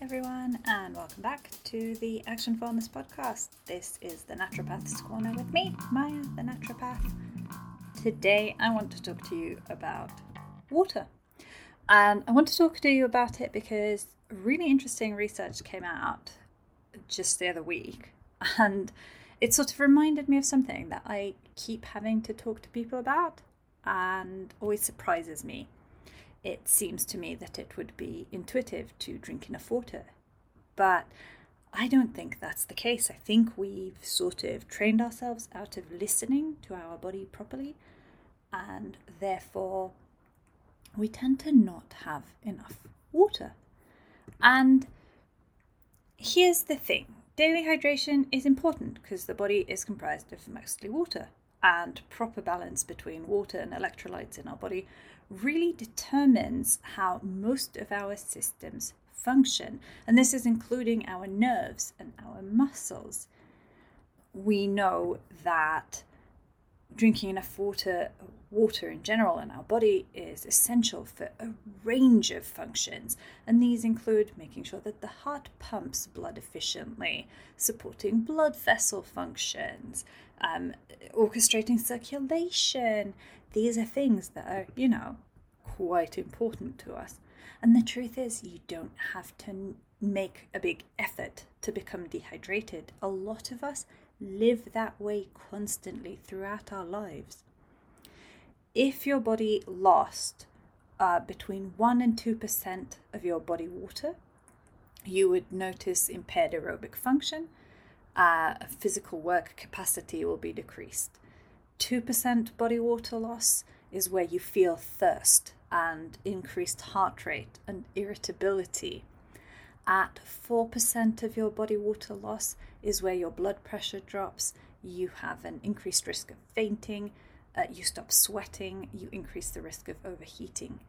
Everyone, and welcome back to the Action Wellness podcast. This is the Naturopath's Corner with me, Maya, the Naturopath. Today, I want to talk to you about water. And I want to talk to you about it because really interesting research came out just the other week. And it sort of reminded me of something that I keep having to talk to people about and always surprises me it seems to me that it would be intuitive to drink enough water. But I don't think that's the case. I think we've sort of trained ourselves out of listening to our body properly, and therefore we tend to not have enough water. And here's the thing daily hydration is important because the body is comprised of mostly water, and proper balance between water and electrolytes in our body really determines how most of our systems function. And this is including our nerves and our muscles. We know that drinking enough water, water in general in our body is essential for a range of functions. And these include making sure that the heart pumps blood efficiently, supporting blood vessel functions, um, orchestrating circulation, these are things that are, you know, quite important to us. And the truth is, you don't have to make a big effort to become dehydrated. A lot of us live that way constantly throughout our lives. If your body lost uh, between 1 and 2% of your body water, you would notice impaired aerobic function, uh, physical work capacity will be decreased. 2% body water loss is where you feel thirst and increased heart rate and irritability. At 4% of your body water loss is where your blood pressure drops, you have an increased risk of fainting, uh, you stop sweating, you increase the risk of overheating.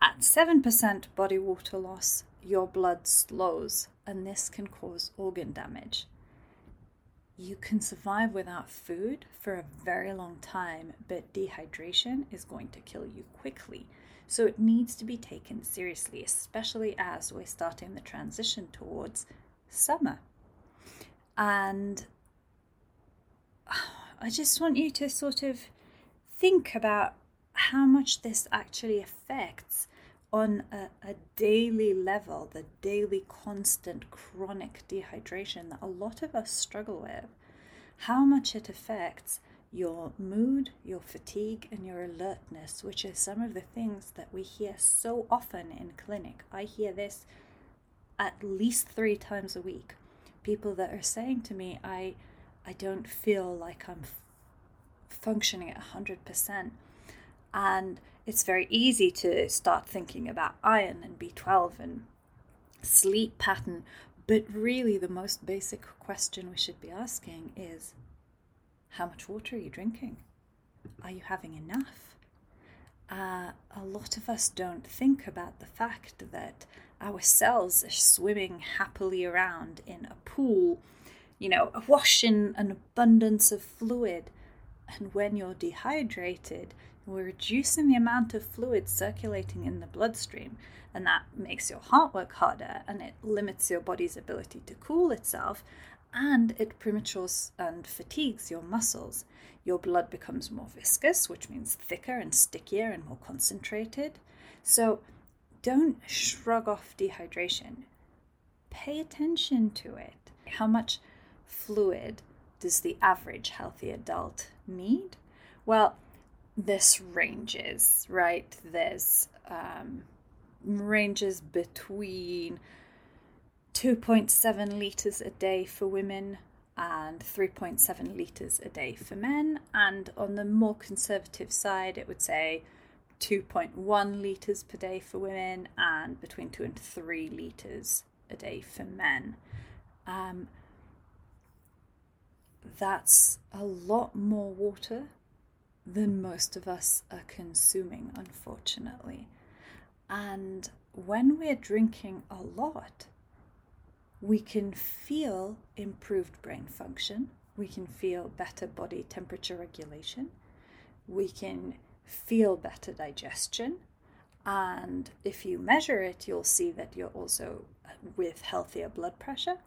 At 7% body water loss, your blood slows, and this can cause organ damage you can survive without food for a very long time, but dehydration is going to kill you quickly. So it needs to be taken seriously, especially as we're starting the transition towards summer. And I just want you to sort of think about how much this actually affects on a, a, daily level, the daily constant chronic dehydration that a lot of us struggle with, how much it affects your mood, your fatigue, and your alertness, which are some of the things that we hear so often in clinic. I hear this at least three times a week. People that are saying to me, I, I don't feel like I'm f- functioning at 100%. And it's very easy to start thinking about iron and B12 and sleep pattern, but really the most basic question we should be asking is how much water are you drinking? Are you having enough? Uh, a lot of us don't think about the fact that our cells are swimming happily around in a pool, you know, awash in an abundance of fluid. And when you're dehydrated, we're reducing the amount of fluid circulating in the bloodstream, and that makes your heart work harder and it limits your body's ability to cool itself and it prematures and fatigues your muscles. Your blood becomes more viscous, which means thicker and stickier and more concentrated. So don't shrug off dehydration. Pay attention to it. How much fluid does the average healthy adult need? Well, this ranges, right? There's um, ranges between 2.7 litres a day for women and 3.7 litres a day for men. And on the more conservative side, it would say 2.1 litres per day for women and between 2 and 3 litres a day for men. Um, that's a lot more water than most of us are consuming, unfortunately. And when we're drinking a lot, we can feel improved brain function, we can feel better body temperature regulation, we can feel better digestion, And if you measure it, you'll see that you're also with healthier blood pressure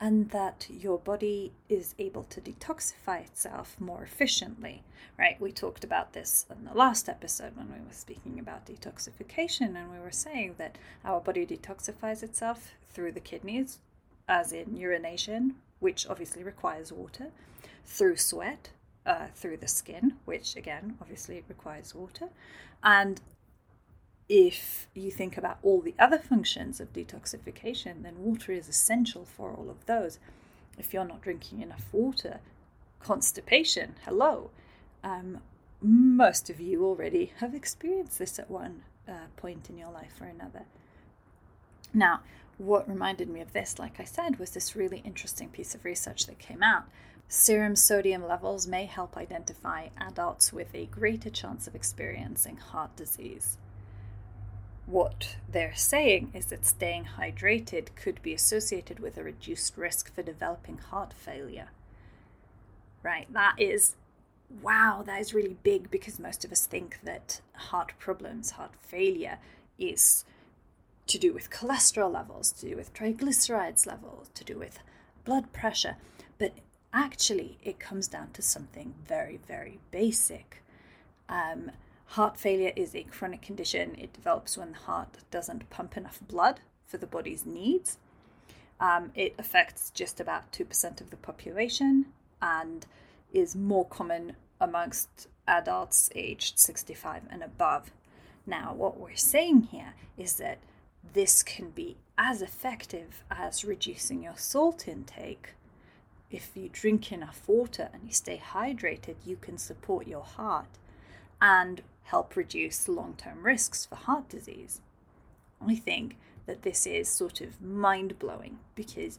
and that your body is able to detoxify itself more efficiently, right? We talked about this in the last episode when we were speaking about detoxification, and we were saying that our body detoxifies itself through the kidneys, as in urination, which obviously requires water, through sweat, uh, through the skin, which again obviously requires water, and if you think about all the other functions of detoxification, then water is essential for all of those. If you're not drinking enough water, constipation, hello. Um, most of you already have experienced this at one uh, point in your life or another. Now, what reminded me of this, like I said, was this really interesting piece of research that came out. Serum sodium levels may help identify adults with a greater chance of experiencing heart disease what they're saying is that staying hydrated could be associated with a reduced risk for developing heart failure. Right, that is wow, that is really big because most of us think that heart problems, heart failure, is to do with cholesterol levels, to do with triglycerides levels, to do with blood pressure. But actually, it comes down to something very, very basic. Um, Heart failure is a chronic condition. It develops when the heart doesn't pump enough blood for the body's needs. Um, it affects just about 2% of the population and is more common amongst adults aged 65 and above. Now, what we're saying here is that this can be as effective as reducing your salt intake. If you drink enough water and you stay hydrated, you can support your heart and help reduce long term risks for heart disease. I think that this is sort of mind blowing because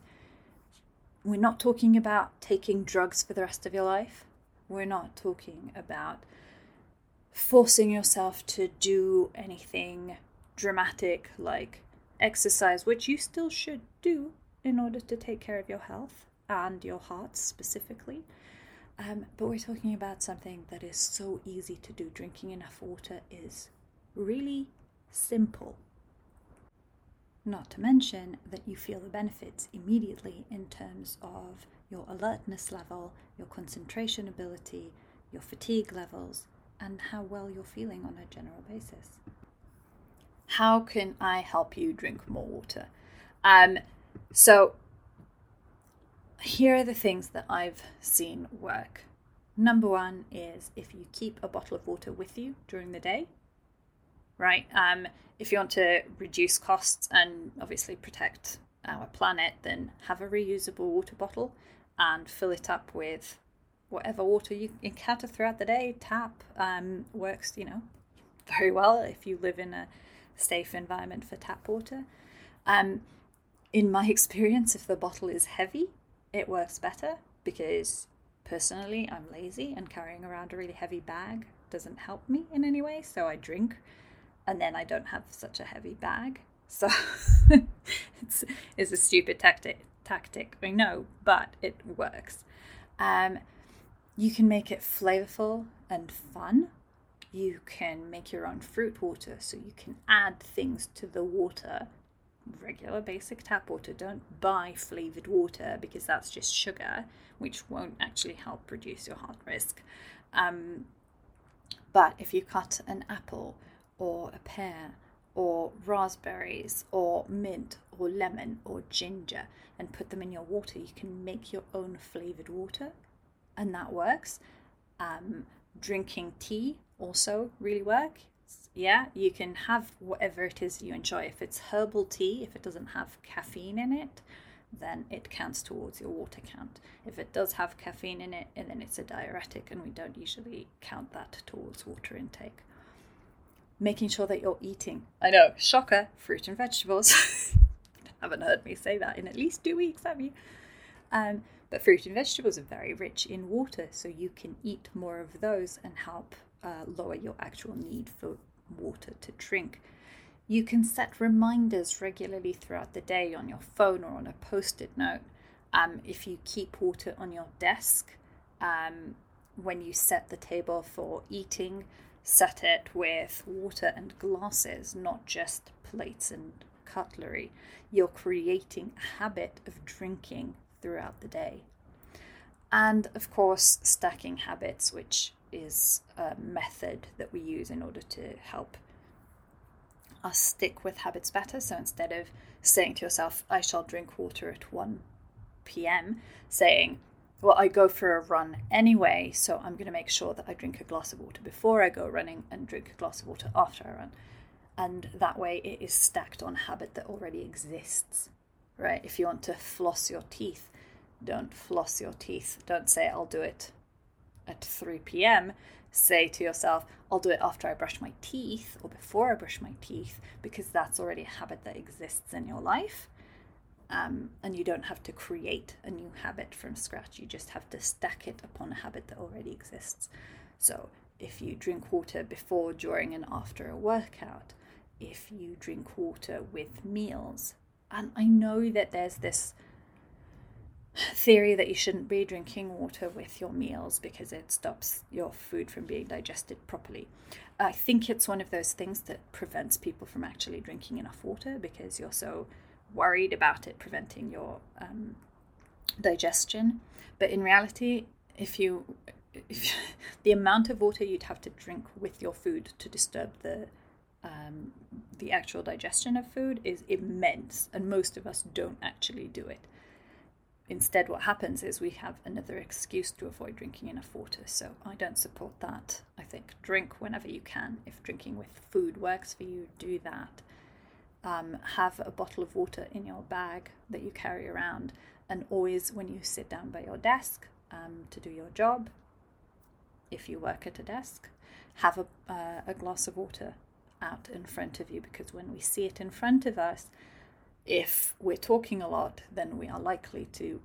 we're not talking about taking drugs for the rest of your life. We're not talking about forcing yourself to do anything dramatic like exercise, which you still should do in order to take care of your health and your heart specifically. Um, but we're talking about something that is so easy to do. Drinking enough water is really simple. Not to mention that you feel the benefits immediately in terms of your alertness level, your concentration ability, your fatigue levels, and how well you're feeling on a general basis. How can I help you drink more water? Um, so, here are the things that I've seen work. Number one is if you keep a bottle of water with you during the day, right? Um, if you want to reduce costs and obviously protect our planet, then have a reusable water bottle and fill it up with whatever water you encounter throughout the day. Tap um, works, you know, very well if you live in a safe environment for tap water. Um, in my experience, if the bottle is heavy, it works better because personally I'm lazy and carrying around a really heavy bag doesn't help me in any way. So I drink and then I don't have such a heavy bag. So it's, it's a stupid tactic, tactic, I know, but it works. Um, you can make it flavorful and fun. You can make your own fruit water, so you can add things to the water regular basic tap water. Don't buy flavored water because that's just sugar, which won't actually help reduce your heart risk. Um, but if you cut an apple or a pear or raspberries or mint or lemon or ginger and put them in your water, you can make your own flavored water, and that works. Um, drinking tea also really work yeah, you can have whatever it is you enjoy. If it's herbal tea, if it doesn't have caffeine in it, then it counts towards your water count. If it does have caffeine in it, and then it's a diuretic, and we don't usually count that towards water intake. Making sure that you're eating. I know, shocker, fruit and vegetables. haven't heard me say that in at least two weeks, have you? Um, but fruit and vegetables are very rich in water, so you can eat more of those and help uh, lower your actual need for water to drink. You can set reminders regularly throughout the day on your phone or on a post it note. Um, if you keep water on your desk um, when you set the table for eating, set it with water and glasses, not just plates and cutlery, you're creating a habit of drinking throughout the day. And of course, stacking habits, which is a method that we use in order to help us stick with habits better. So instead of saying to yourself, I shall drink water at 1 p.m., saying, well, I go for a run anyway, so I'm going to make sure that I drink a glass of water before I go running and drink a glass of water after I run. And that way it is stacked on habit that already exists, right? If you want to floss your teeth, don't floss your teeth. Don't say, I'll do it at 3 p.m. Say to yourself, I'll do it after I brush my teeth or before I brush my teeth, because that's already a habit that exists in your life um, and you don't have to create a new habit from scratch. You just have to stack it upon a habit that already exists. So, if you drink water before, during, and after a workout, if you drink water with meals, and I know that there's this theory that you shouldn't be drinking water with your meals because it stops your food from being digested properly. I think it's one of those things that prevents people from actually drinking enough water because you're so worried about it preventing your um, digestion. But in reality, if you if, the amount of water you'd have to drink with your food to disturb the um, the actual digestion of food is immense, and most of us don't actually do it. Instead, what happens is we have another excuse to avoid drinking enough water. So I don't support that. I think drink whenever you can. If drinking with food works for you, do that um, have a bottle of water in your bag that you carry around. And always, when you sit down by your desk um, to do your job, if you work at a desk, have a, uh, a glass of water out in front of you because when we see it in front of us, if we're talking a lot, then we are likely to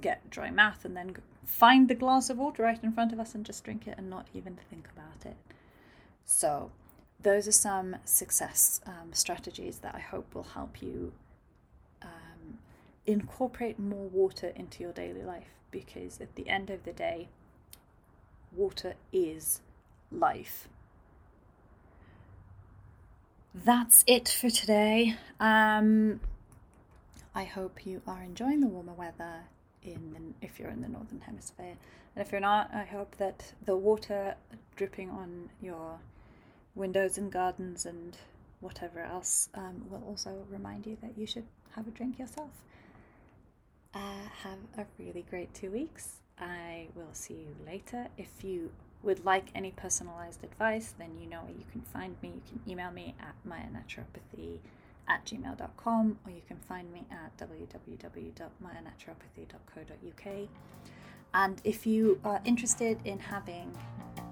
get dry mouth and then find the glass of water right in front of us and just drink it and not even think about it. So, those are some success um, strategies that I hope will help you um, incorporate more water into your daily life because at the end of the day, water is life. That's it for today. Um, I hope you are enjoying the warmer weather in the, if you're in the northern hemisphere, and if you're not, I hope that the water dripping on your windows and gardens and whatever else um, will also remind you that you should have a drink yourself. Uh, have a really great two weeks. I will see you later. If you would like any personalized advice, then you know where you can find me. You can email me at mayanaturopathy at gmail.com or you can find me at www.mayanaturopathy.co.uk. And if you are interested in having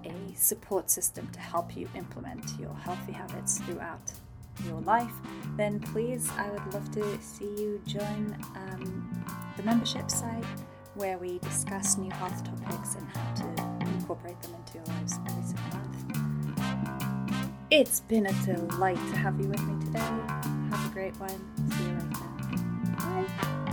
a support system to help you implement your healthy habits throughout your life, then please, I would love to see you join um, the membership site where we discuss new health topics and how to incorporate them into your lives every single month. It's been a delight to have you with me today. Have a great one. See you later. Bye.